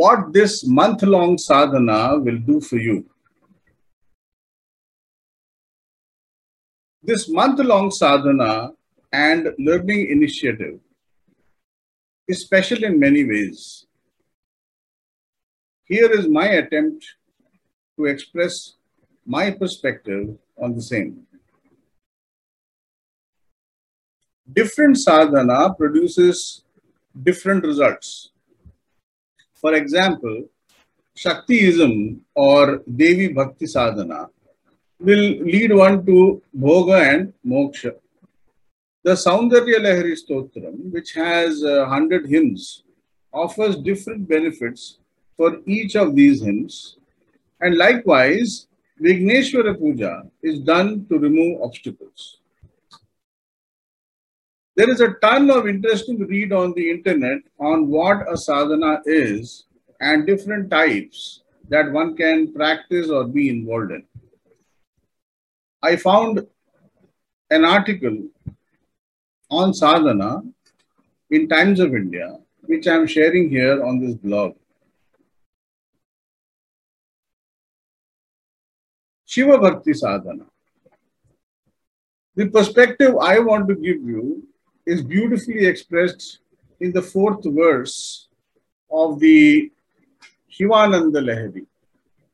what this month long sadhana will do for you. This month long sadhana and learning initiative is special in many ways. Here is my attempt to express my perspective on the same. Different sadhana produces different results. For example, Shaktiism or Devi Bhakti sadhana will lead one to Bhoga and Moksha. The Saundarya Lahari Stotram, which has a hundred hymns, offers different benefits for each of these hymns. And likewise, Vigneshwara Puja is done to remove obstacles. There is a ton of interesting read on the internet on what a sadhana is and different types that one can practice or be involved in. I found an article on sadhana in Times of India, which I'm sharing here on this blog. Shiva Bhakti Sadhana. The perspective I want to give you is beautifully expressed in the fourth verse of the Shivananda Lahari,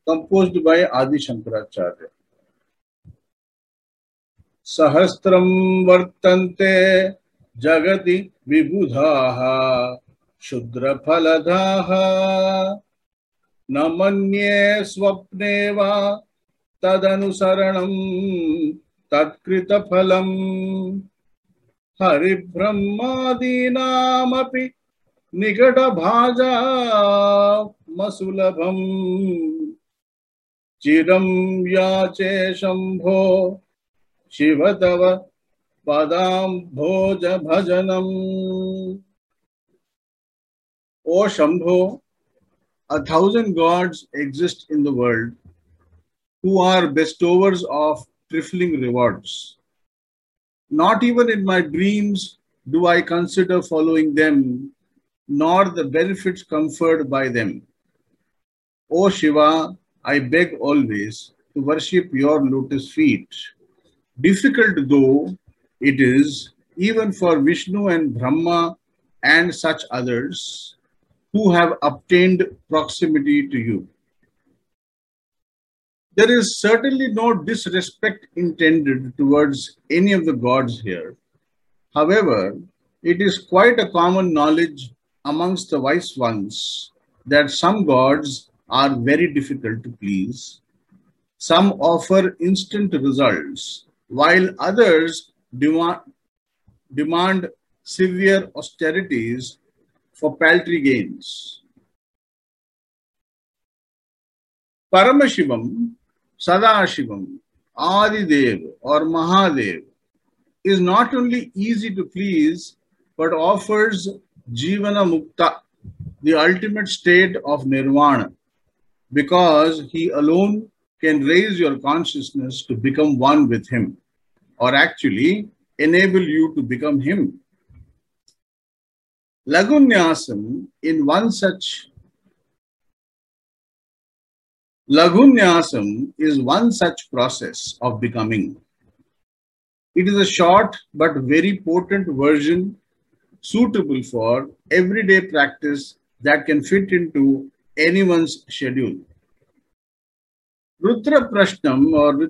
composed by Adi Shankaracharya. सहस्रं वर्तन्ते जगति विबुधाः क्षुद्रफलदाः न मन्ये स्वप्ने वा तदनुसरणं तत्कृतफलम् हरिब्रह्मादीना निकट भाजा मसुलभम चिरम याचे शंभो शिव तव पदाम भोज भजनम ओ Shambho a thousand gods exist in the world who are bestowers of trifling rewards Not even in my dreams do I consider following them, nor the benefits conferred by them. O Shiva, I beg always to worship your lotus feet. Difficult though it is, even for Vishnu and Brahma and such others who have obtained proximity to you. There is certainly no disrespect intended towards any of the gods here. However, it is quite a common knowledge amongst the wise ones that some gods are very difficult to please. Some offer instant results, while others demand, demand severe austerities for paltry gains. Paramashivam, Sadashivam, Adidev or Mahadev is not only easy to please but offers Jivana Mukta, the ultimate state of nirvana, because he alone can raise your consciousness to become one with him, or actually enable you to become him. Lagunyasam in one such Lagunyasam is one such process of becoming. It is a short but very potent version suitable for everyday practice that can fit into anyone's schedule. Rudra Prashnam or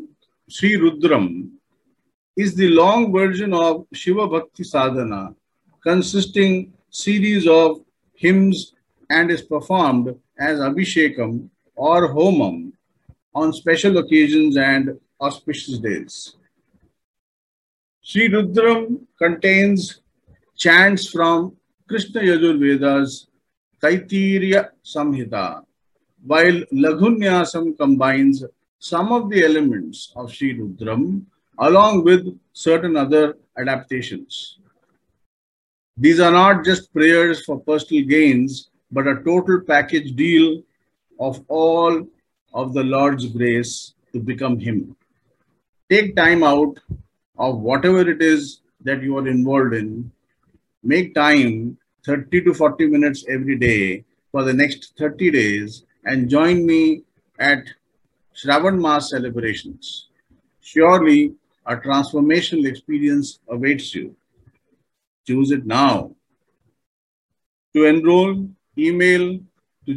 Sri Rudram is the long version of Shiva Bhakti Sadhana consisting series of hymns and is performed as Abhishekam or Homam on special occasions and auspicious days. Sri Rudram contains chants from Krishna Yajurveda's Taittiriya Samhita, while Lagunyasam combines some of the elements of Sri Rudram along with certain other adaptations. These are not just prayers for personal gains, but a total package deal of all of the Lord's grace to become Him. Take time out of whatever it is that you are involved in. Make time 30 to 40 minutes every day for the next 30 days and join me at Shravan Mas celebrations. Surely a transformational experience awaits you. Choose it now. To enroll, email to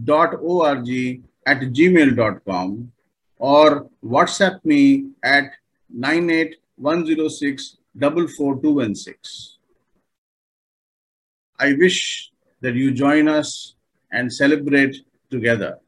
gsundar.org at gmail.com or WhatsApp me at 98106 44216. I wish that you join us and celebrate together.